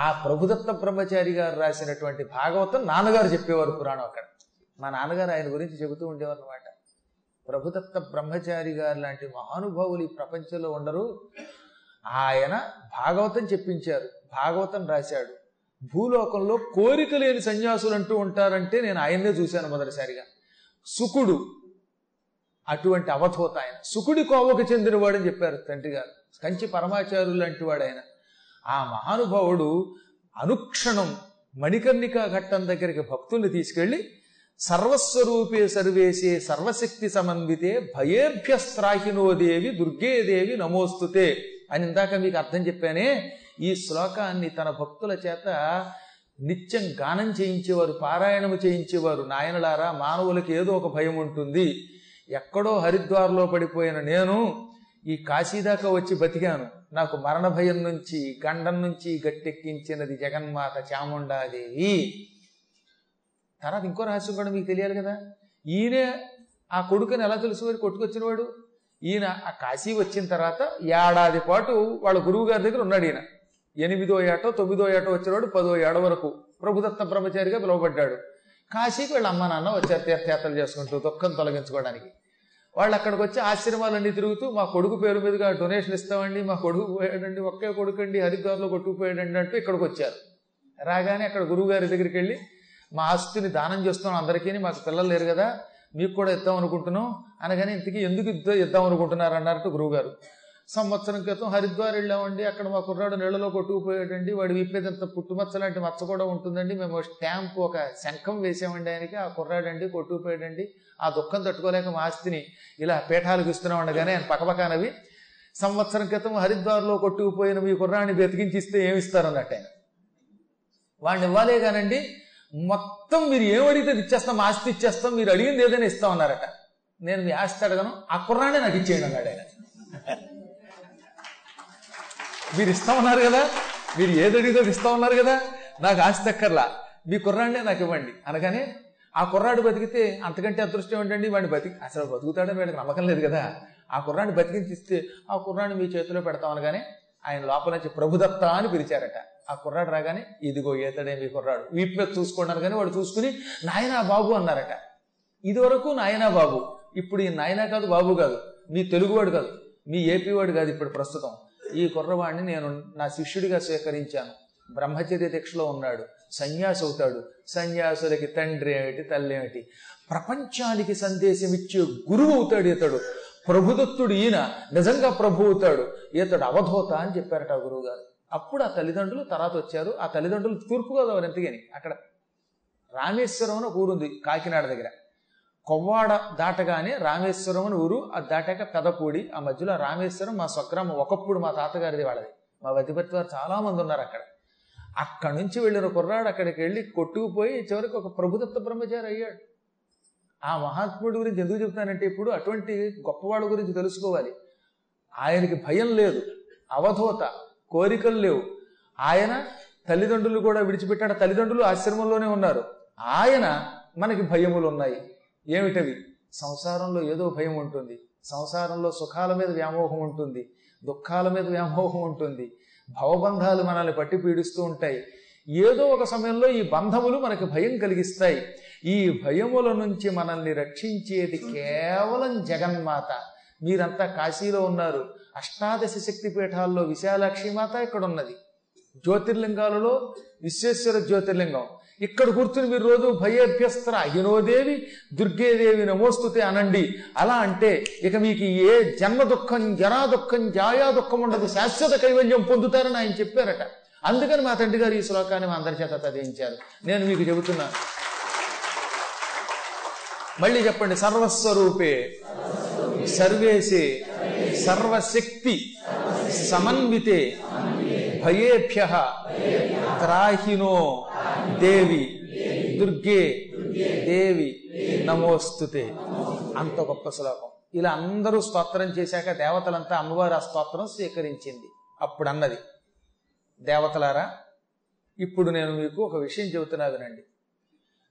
ఆ ప్రభుదత్త బ్రహ్మచారి గారు రాసినటువంటి భాగవతం నాన్నగారు చెప్పేవారు పురాణం అక్కడ. మా నాన్నగారు ఆయన గురించి చెబుతూ ఉండేవారు అనమాట ప్రభుదత్త బ్రహ్మచారి గారు లాంటి మహానుభావులు ఈ ప్రపంచంలో ఉండరు. ఆయన భాగవతం చెప్పించారు. భాగవతం రాశాడు. భూలోకంలో కోరిక లేని సన్యాసులు అంటూ ఉంటారంటే నేను ఆయన్నే చూశాను మొదటిసారిగా. సుకుడు అటువంటి అవధూత ఆయన. సుకుడి కోవకు చెందినవాడని చెప్పారు తండ్రి గారు. కంచి పరమాచార్యులు లాంటి వాడు ఆయన. ఆ మహానుభావుడు అనుక్షణం మణికర్ణికా ఘట్టం దగ్గరికి భక్తుల్ని తీసుకెళ్ళి సర్వస్వరూపే సర్వేశే సర్వశక్తి సమన్వితే భయేభ్యస్త్రాహినో దేవి దుర్గేదేవి నమోస్తుతే అని ఇందాక మీకు అర్థం చెప్పానే ఈ శ్లోకాన్ని తన భక్తుల చేత నిత్యం గానం చేయించేవారు పారాయణము చేయించేవారు నాయనలారా మానవులకి ఏదో ఒక భయం ఉంటుంది. ఎక్కడో హరిద్వార్లో పడిపోయిన నేను ఈ కాశీదాకా వచ్చి బతికాను. నాకు మరణ భయం నుంచి గండం నుంచి గట్టెక్కించినది జగన్మాత చాముండాదేవి. తర్వాత ఇంకో రహస్యం కూడా మీకు తెలియాలి కదా. ఈయనే ఆ కొడుకుని ఎలా తెలుసుకొని కొట్టుకొచ్చినవాడు? ఈయన ఆ కాశీ వచ్చిన తర్వాత ఏడాది పాటు వాళ్ళ గురువు గారి దగ్గర ఉన్నాడు ఈయన. ఎనిమిదో ఏటో తొమ్మిదో ఏటో వచ్చినవాడు పదో ఏడ వరకు ప్రభుదత్త బ్రహ్మచారిగా పిలువబడ్డాడు. కాశీకి వీళ్ళ అమ్మ నాన్న వచ్చారు తీర్థయాత్రలు చేసుకుంటూ దుఃఖం తొలగించుకోవడానికి. వాళ్ళు అక్కడికి వచ్చి ఆశ్రమాలన్నీ తిరుగుతూ మా కొడుకు పేరు మీదుగా డొనేషన్ ఇస్తామండి మా కొడుకు పోయాడండి ఒకే కొడుకండి హరిద్వార్లో కొట్టుకుపోయాడండి అంటూ ఇక్కడికి వచ్చారు. రాగానే అక్కడ గురువుగారి దగ్గరికి వెళ్ళి మా ఆస్తిని దానం చేస్తున్నాం అందరికీ మాకు పిల్లలు లేరు కదా మీకు కూడా ఇద్దాం అనుకుంటున్నాం. అనగానే ఇంతకీ ఎందుకు ఇద్దాం అనుకుంటున్నారు? అన్నారట గురువుగారు. సంవత్సరం క్రితం హరిద్వార్ వెళ్ళామండి. అక్కడ మా కుర్రాడు నీళ్ళలో కొట్టుకుపోయాడండి. వాడు విప్పేదంత పుట్టుమచ్చ లాంటి మచ్చ కూడా ఉంటుందండి. మేము స్టాంప్ ఒక శంఖం వేసామండి ఆయనకి. ఆ కుర్రాడండి కొట్టుకుపోయాడండి. ఆ దుఃఖం తట్టుకోలేక మా ఆస్తిని ఇలా పీఠాలకు ఇస్తున్నాం ఉండగానే ఆయన పక్కపక్కనవి సంవత్సరం క్రితం హరిద్వార్లో కొట్టుకుపోయిన మీ కుర్రాన్ని బతికించి ఇస్తే ఏమిస్తారన్నట్టు ఆయన. వాడిని ఇవ్వాలే కానండి మొత్తం మీరు ఏం అడిగితే అది ఇచ్చేస్తాం ఆస్తి ఇచ్చేస్తాం మీరు అడిగింది ఏదైనా ఇస్తామన్నారట. నేను మీ ఆస్తి అడగను ఆ కుర్రాడే నాకు ఇచ్చేయండి అన్నాడు ఆయన. మీరు ఇస్తా ఉన్నారు కదా? మీరు ఏది అడిగితే ఇస్తా ఉన్నారు కదా? నాకు ఆస్తి అక్కర్లా. మీ కుర్రాడినే నాకు ఇవ్వండి. అనగానే ఆ కుర్రాడు బతికితే అంతకంటే అదృష్టం ఏంటండి? వాడిని బతికి అసలు బతుకుతాడో వాడికి నమ్మకం లేదు కదా? ఆ కుర్రాడిని బతికించి ఇస్తే ఆ కుర్రాడిని మీ చేతిలో పెడతాం అనగానే ఆయన లోపల నుంచి ప్రభుదత్త అని పిలిచారట. ఆ కుర్రాడు రాగానే ఇదిగో ఏతడే మీ కుర్రాడు. వీటి మీద చూసుకున్నారు కానీ వాడు చూసుకుని నాయనా బాబు అన్నారట. ఇది వరకు నాయనా బాబు ఇప్పుడు ఈ నాయనా కాదు బాబు కాదు. మీ తెలుగువాడు కాదు. మీ ఏపీ వాడు కాదు ఇప్పుడు ప్రస్తుతం. ఈ కుర్రవాడిని నేను నా శిష్యుడిగా స్వీకరించాను. బ్రహ్మచర్య దీక్షలో ఉన్నాడు. సన్యాసి అవుతాడు. సన్యాసులకి తండ్రి ఏమిటి తల్లి ఏమిటి? ప్రపంచానికి సందేశం ఇచ్చే గురువు అవుతాడు ఇతడు. ప్రభుదత్తుడు ఈయన. నిజంగా ప్రభు అవుతాడు. ఇతడు అవధూత అని చెప్పారట ఆ గురువు గారు అప్పుడు ఆ తల్లిదండ్రులు తర్వాత వచ్చారు. ఆ తల్లిదండ్రులు తూర్పుగోదావరి ఎంతగాని అక్కడ రామేశ్వరం అని ఒక ఊరుంది కాకినాడ దగ్గర. కొవ్వాడ దాటగానే రామేశ్వరం అని ఊరు అది దాటాక పెదపూడి ఆ మధ్యలో రామేశ్వరం మా స్వగ్రామం ఒకప్పుడు మా తాతగారిది వాళ్ళది. మా వతిపతి వారు చాలా మంది ఉన్నారు అక్కడ. అక్కడి నుంచి వెళ్ళిన కుర్రాడు అక్కడికి వెళ్ళి కొట్టుకుపోయి చివరికి ఒక ప్రభుదత్త బ్రహ్మచారి అయ్యాడు. ఆ మహాత్ముడి గురించి ఎందుకు చెప్తానంటే ఇప్పుడు అటువంటి గొప్పవాళ్ళ గురించి తెలుసుకోవాలి. ఆయనకి భయం లేదు అవధూత కోరికలు లేవు. ఆయన తల్లిదండ్రులు కూడా విడిచిపెట్టాడు. తల్లిదండ్రులు ఆశ్రమంలోనే ఉన్నారు. ఆయన మనకి భయములు ఉన్నాయి ఏమిటవి? సంసారంలో ఏదో భయం ఉంటుంది. సంసారంలో సుఖాల మీద వ్యామోహం ఉంటుంది. దుఃఖాల మీద వ్యామోహం ఉంటుంది. భవబంధాలు మనల్ని పట్టి పీడిస్తూ ఉంటాయి. ఏదో ఒక సమయంలో ఈ బంధములు మనకి భయం కలిగిస్తాయి. ఈ భయముల నుంచి మనల్ని రక్షించేది కేవలం జగన్మాత. మీరంతా కాశీలో ఉన్నారు. అష్టాదశ శక్తి పీఠాల్లో విశాలాక్షి మాత ఇక్కడ ఉన్నది జ్యోతిర్లింగాలలో విశ్వేశ్వర జ్యోతిర్లింగం. ఇక్కడ కూర్చుని మీరు రోజు భయేభ్యస్త్ర. హినోదేవి దుర్గేదేవి నమోస్తుతే అనండి. అలా అంటే ఇక మీకు ఏ జన్మ దుఃఖం జరా దుఃఖం జాయా దుఃఖం ఉండదు. శాశ్వత కైవల్యం పొందుతారని ఆయన చెప్పారట. అందుకని మా తండ్రి గారు ఈ శ్లోకాన్ని మా అందరి చేత చదివించారు నేను మీకు చెబుతున్నాను మళ్ళీ చెప్పండి. సర్వస్వరూపే. సర్వేసే సర్వశక్తి. సమన్వితే. భయేభ్య. త్రాహినో. దేవి. దుర్గే. దేవి. నమోస్తుతే. అంత గొప్ప శ్లోకం. ఇలా అందరూ స్తోత్రం చేశాక దేవతలంతా అమ్మవారు ఆ స్తోత్రం స్వీకరించింది. అప్పుడు అన్నది దేవతలారా ఇప్పుడు నేను మీకు ఒక విషయం చెబుతున్నా వినండి.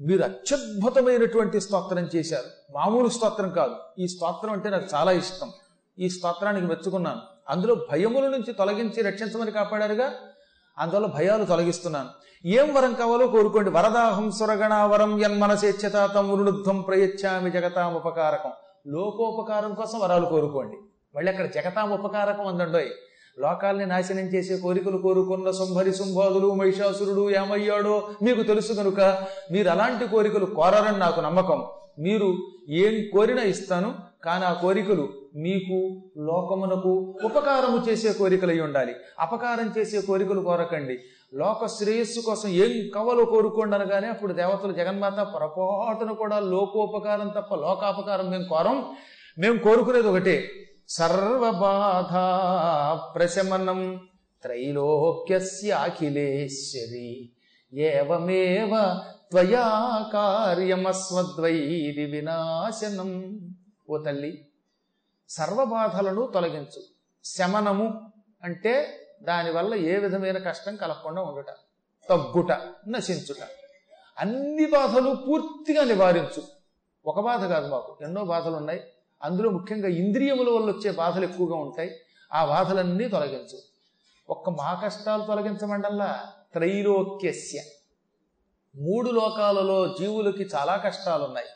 మీరు అత్యద్భుతమైనటువంటి స్తోత్రం చేశారు. మామూలు స్తోత్రం కాదు. ఈ స్తోత్రం అంటే నాకు చాలా ఇష్టం. ఈ స్తోత్రానికి మెచ్చుకున్నాను. అందులో భయముల నుంచి తొలగించి రక్షించమని కాపాడారుగా? అందువల్ల భయాలు తొలగిస్తున్నాను. ఏం వరం కావాలో కోరుకోండి. వరదాహం సురగణ వరం యన్మనసేచ్ఛతాతం వృణుద్ధం ప్రయచ్చామి జగతాం ఉపకారకం లోకోపకారం కోసం వరాలు కోరుకోండి. మళ్ళీ అక్కడ జగతాం ఉపకారకం అందండోయ్ లోకాల్ని నాశనం చేసే కోరికలు కోరుకున్న శుంభరి శుంభాదులు మహిషాసురుడు ఏమయ్యాడో మీకు తెలుసు కనుక మీరు అలాంటి కోరికలు కోరరని నాకు నమ్మకం. మీరు ఏం కోరినా ఇస్తాను కానీ ఆ కోరికలు మీకు లోకమునకు ఉపకారము చేసే కోరికలు ఉండాలి. అపకారం చేసే కోరికలు కోరకండి. లోక శ్రేయస్సు కోసం ఏం కవలో కోరుకోండి అనగానే అప్పుడు దేవతలు జగన్మాత పొరపాటున కూడా లోకోపకారం తప్ప లోకాపకారం మేము కోరం. మేము కోరుకునేది ఒకటే. సర్వబాధ ప్రశమనం త్రైలోక్యస్య అఖిలేశ్వరి. ఏవమేవ త్వయా కార్యమస్వద్వైరి వినాశనం. ఓ తల్లి సర్వబాధలను తొలగించు. శమనము అంటే దానివల్ల ఏ విధమైన కష్టం కలగకుండా ఉండుట తగ్గుట నశించుట. అన్ని బాధలు పూర్తిగా నివారించు. ఒక బాధ కాదు మాకు ఎన్నో బాధలు ఉన్నాయి. అందులో ముఖ్యంగా ఇంద్రియముల వల్ల వచ్చే బాధలు ఎక్కువగా ఉంటాయి. ఆ బాధలన్నీ తొలగించు. ఒక్క మా కష్టాలు తొలగించమండల్లా? త్రైలోక్యస్య. మూడు లోకాలలో జీవులకి చాలా కష్టాలు ఉన్నాయి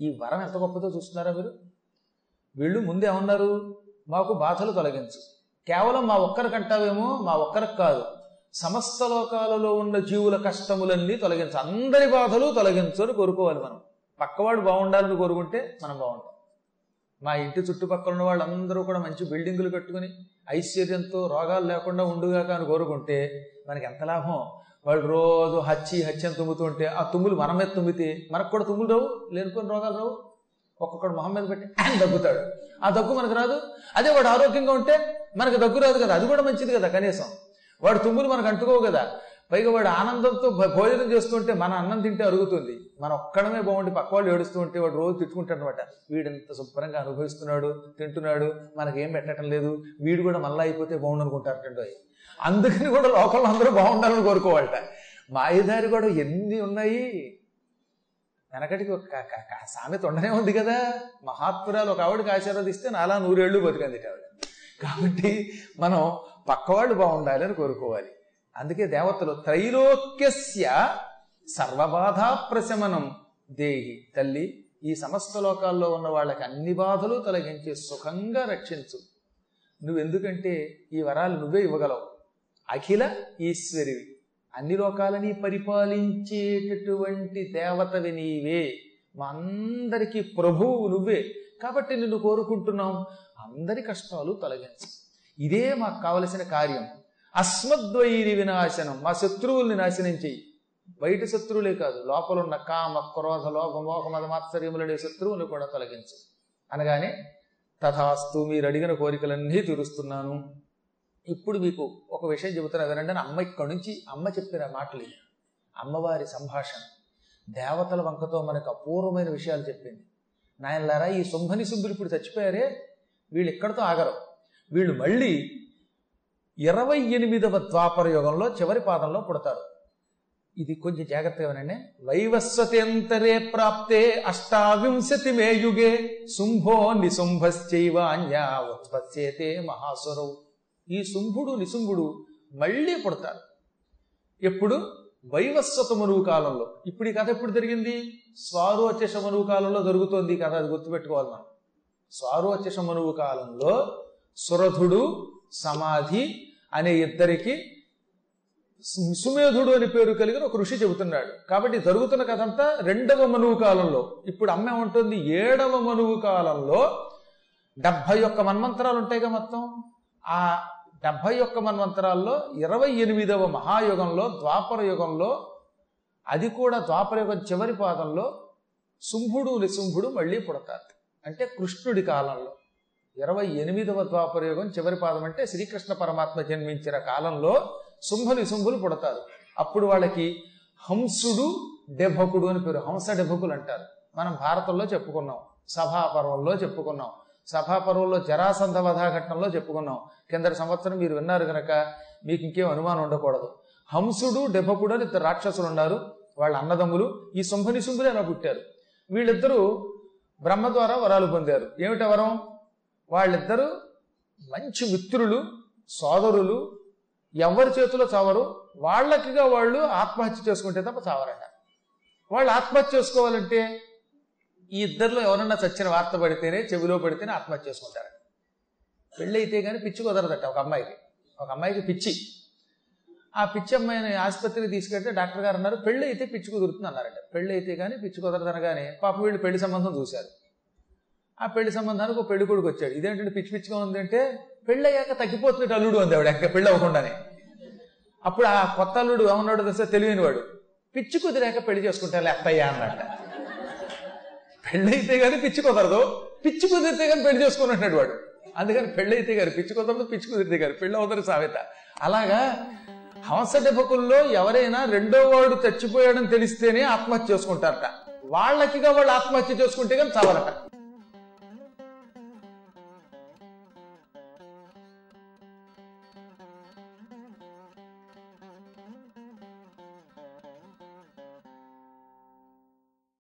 ఈ వరం ఎంత గొప్పదో చూస్తున్నారా మీరు? వీళ్ళు ముందేమన్నారు మాకు బాధలు తొలగించు కేవలం మా ఒక్కరికంటావేమో మా ఒక్కరికి కాదు. సమస్త లోకాలలో ఉన్న జీవుల కష్టములన్నీ తొలగించు. అందరి బాధలు తొలగించు అని కోరుకోవాలి మనం. పక్కవాడు బాగుండాలని కోరుకుంటే మనం బాగుంటాం. మా ఇంటి చుట్టుపక్కల ఉన్న వాళ్ళందరూ కూడా మంచి బిల్డింగులు కట్టుకుని ఐశ్వర్యంతో రోగాలు లేకుండా ఉండుగాక అని కోరుకుంటే మనకి ఎంత లాభం? వాళ్ళు రోజు హచ్చి హత్యం తుమ్ముతుంటే ఆ తుమ్ములు మన మీద తుమ్మితే మనకు కూడా తుమ్ములు రావు లేనుకొని రోగాలు రావు. ఒక్కొక్కడు మొహం మీద పెట్టి దగ్గుతాడు. ఆ దగ్గు మనకు రాదు. అదే వాడు ఆరోగ్యంగా ఉంటే మనకు దగ్గు రాదు కదా అది కూడా మంచిది కదా కనీసం. వాడు తుమ్ములు మనకు అంటుకోవు కదా. పైగా వాడు ఆనందంతో భోజనం చేస్తుంటే మన అన్నం తింటే అరుగుతుంది. మన ఒక్కడమే బాగుండి పక్క వాళ్ళు ఏడుస్తూ ఉంటే వాడు రోజు తిట్టుకుంటాడు అనమాట వీడింత శుభ్రంగా అనుభవిస్తున్నాడు తింటున్నాడు మనకేం పెట్టడం లేదు. వీడు కూడా మళ్ళీ అయిపోతే బాగుండు అనుకుంటారు అందుకని కూడా లోకంలో అందరూ బాగుండాలని కోరుకోవాలట. మాయదారి కూడా ఎన్ని ఉన్నాయి? వెనకటికి ఒక సామెత ఉండనే ఉంది కదా. మహాత్మురాలు ఒక ఆవిడకి ఆశీర్వదిస్తే నాలా నూరేళ్ళు బతికంది ఆవిడ. కాబట్టి మనం పక్కవాళ్ళు బాగుండాలి అని కోరుకోవాలి. అందుకే దేవతలు త్రైలోక్యస్య సర్వబాధా ప్రశమనం దేహి. తల్లి ఈ సమస్త లోకాల్లో ఉన్న వాళ్ళకి అన్ని బాధలు తొలగించి సుఖంగా రక్షించు. నువ్వెందుకంటే ఈ వరాలు నువ్వే ఇవ్వగలవు. అఖిల ఈశ్వరివి. అన్ని లోకాలని పరిపాలించేటటువంటి దేవతవి నీవే. మా అందరికీ ప్రభువు నువ్వే. కాబట్టి నిన్ను కోరుకుంటున్నాం. అందరి కష్టాలు తొలగించు. ఇదే మాకు కావలసిన కార్యం. అస్మద్వైరి వినాశనం. మా శత్రువుల్ని నాశనం చెయ్యి. బయట శత్రువులే కాదు లోపల ఉన్న కామ క్రోధ లోభ మోహ మాత్సర్యములనే శత్రువులు కూడా తొలగించు. అనగానే తథాస్తు మీరు అడిగిన కోరికలన్నీ తీరుస్తున్నాను. ఇప్పుడు మీకు ఒక విషయం చెబుతున్నా వినండి అమ్మ ఇక్కడి నుంచి అమ్మ చెప్పిన మాటలు అమ్మవారి సంభాషణ. దేవతల వంకతో మనకు అపూర్వమైన విషయాలు చెప్పింది. నాయనలారా ఈ శుంభని శుంభులు ఇప్పుడు చచ్చిపోయారే వీళ్ళు ఇక్కడితో ఆగరు. వీళ్ళు మళ్ళీ ఇరవై ఎనిమిదవ ద్వాపర యుగంలో చివరి పాదంలో పుడతారు. ఇది కొంచెం జాగ్రత్తగా వినండి. వైవస్వతేంతరే ప్రాప్తే అష్టావింశతి మే యుగే శుంభో నిశుంభశ్చైవ అన్యా ఉత్పత్సేతే మహాసురవు ఈ శుంభుడు నిశుంభుడు మళ్ళీ పుడతారు. ఎప్పుడు? వైవస్వత మరువు కాలంలో. ఇప్పుడు ఈ కథ ఎప్పుడు జరిగింది? స్వారోచష మరువు కాలంలో జరుగుతోంది ఈ కథ అది గుర్తుపెట్టుకోవాలి మనం. స్వారోచష మనువు కాలంలో సురధుడు సమాధి అనే ఇద్దరికి సుమేధుడు అని పేరు కలిగిన ఒక ఋషి చెబుతున్నాడు. కాబట్టి జరుగుతున్న కథ అంతా రెండవ మనువు కాలంలో. ఇప్పుడు అమ్మ ఉంటుంది ఏడవ మనువు కాలంలో డెబ్భై ఒక్క మన్మంతరాలు ఉంటాయిగా మొత్తం. ఆ డెబ్భై ఒక్క మన్వంతరాల్లో ఇరవై ఎనిమిదవ మహాయుగంలో ద్వాపర యుగంలో అది కూడా ద్వాపర యుగం చివరి పాదంలో శుంభుడు నిశుంభుడు మళ్ళీ పుడతారు. అంటే కృష్ణుడి కాలంలో. ఇరవై ఎనిమిదవ ద్వాపర యుగం చివరి పాదం అంటే శ్రీకృష్ణ పరమాత్మ జన్మించిన కాలంలో శుంభ నిశుంభులు పుడతారు. అప్పుడు వాళ్ళకి హంసుడు డెభకుడు అని పేరు. హంస డెభకులు అంటారు. మనం భారతంలో చెప్పుకున్నాం. సభాపర్వంలో చెప్పుకున్నాం. సభాపర్వంలో జరాసంధ వధాఘట్టంలో చెప్పుకున్నాం. కిందటి సంవత్సరం మీరు విన్నారు కనుక మీకు ఇంకేం అనుమానం ఉండకూడదు. హంసుడు డెభకుడు అని ఇద్దరు రాక్షసులు ఉన్నారు. వాళ్ళ అన్నదమ్ములు ఈ శుంభని శుంభులు ఎలా పుట్టారు. వీళ్ళిద్దరూ బ్రహ్మ ద్వారా వరాలు పొందారు. ఏమిటి వరం? వాళ్ళిద్దరూ మంచి మిత్రులు సోదరులు ఎవరి చేతిలో చావరు? వాళ్ళకిగా వాళ్ళు ఆత్మహత్య చేసుకుంటే తప్ప చావరట. వాళ్ళు ఆత్మహత్య చేసుకోవాలంటే ఈ ఇద్దరిలో ఎవరన్నా చచ్చిన వార్త పడితేనే చెవిలో పడితేనే ఆత్మహత్య చేసుకుంటారట. పెళ్ళి అయితే కానీ పిచ్చి కుదరదట ఒక అమ్మాయికి. ఒక అమ్మాయికి పిచ్చి. ఆ పిచ్చి అమ్మాయిని ఆసుపత్రికి తీసుకెళ్తే డాక్టర్ గారు అన్నారు పెళ్ళి అయితే పిచ్చి కుదురుతుంది అన్నారట. పెళ్ళి అయితే కానీ పిచ్చి కుదరదు అనగానే పాప వీళ్ళు పెళ్ళి సంబంధం చూశారు. ఆ పెళ్ళి సంబంధానికి ఒక పెళ్ళి కొడుకు వచ్చాడు. ఇదేంటంటే పిచ్చి పిచ్చిగా ఉందంటే పెళ్ళి అయ్యాక తగ్గిపోతున్నట్టు అల్లుడు ఉంది ఆవిడ ఇంకా పెళ్ళి అవ్వకుండానే అప్పుడు ఆ కొత్త అల్లుడు ఏమన్నాడు తెలుసా? తెలియని వాడు పిచ్చి కుదిరాక పెళ్ళి చేసుకుంటారు లేకపోయా అన్నట్టు పెళ్ళైతే అయితే కానీ పిచ్చి కుదరదు. పిచ్చి కుదిరితే కానీ పెళ్ళి చేసుకున్నట్టు వాడు. అందుకని పెళ్ళైతే గారు పిచ్చి కుదరదు పిచ్చి కుదిరితే గారు పెళ్ళి అవుతారు సామెత. అలాగా హంస డెపకుల్లో ఎవరైనా రెండో వాడు చచ్చిపోయాడని తెలిస్తేనే ఆత్మహత్య చేసుకుంటారట. వాళ్ళకిగా వాళ్ళు ఆత్మహత్య చేసుకుంటే కానీ చావాలట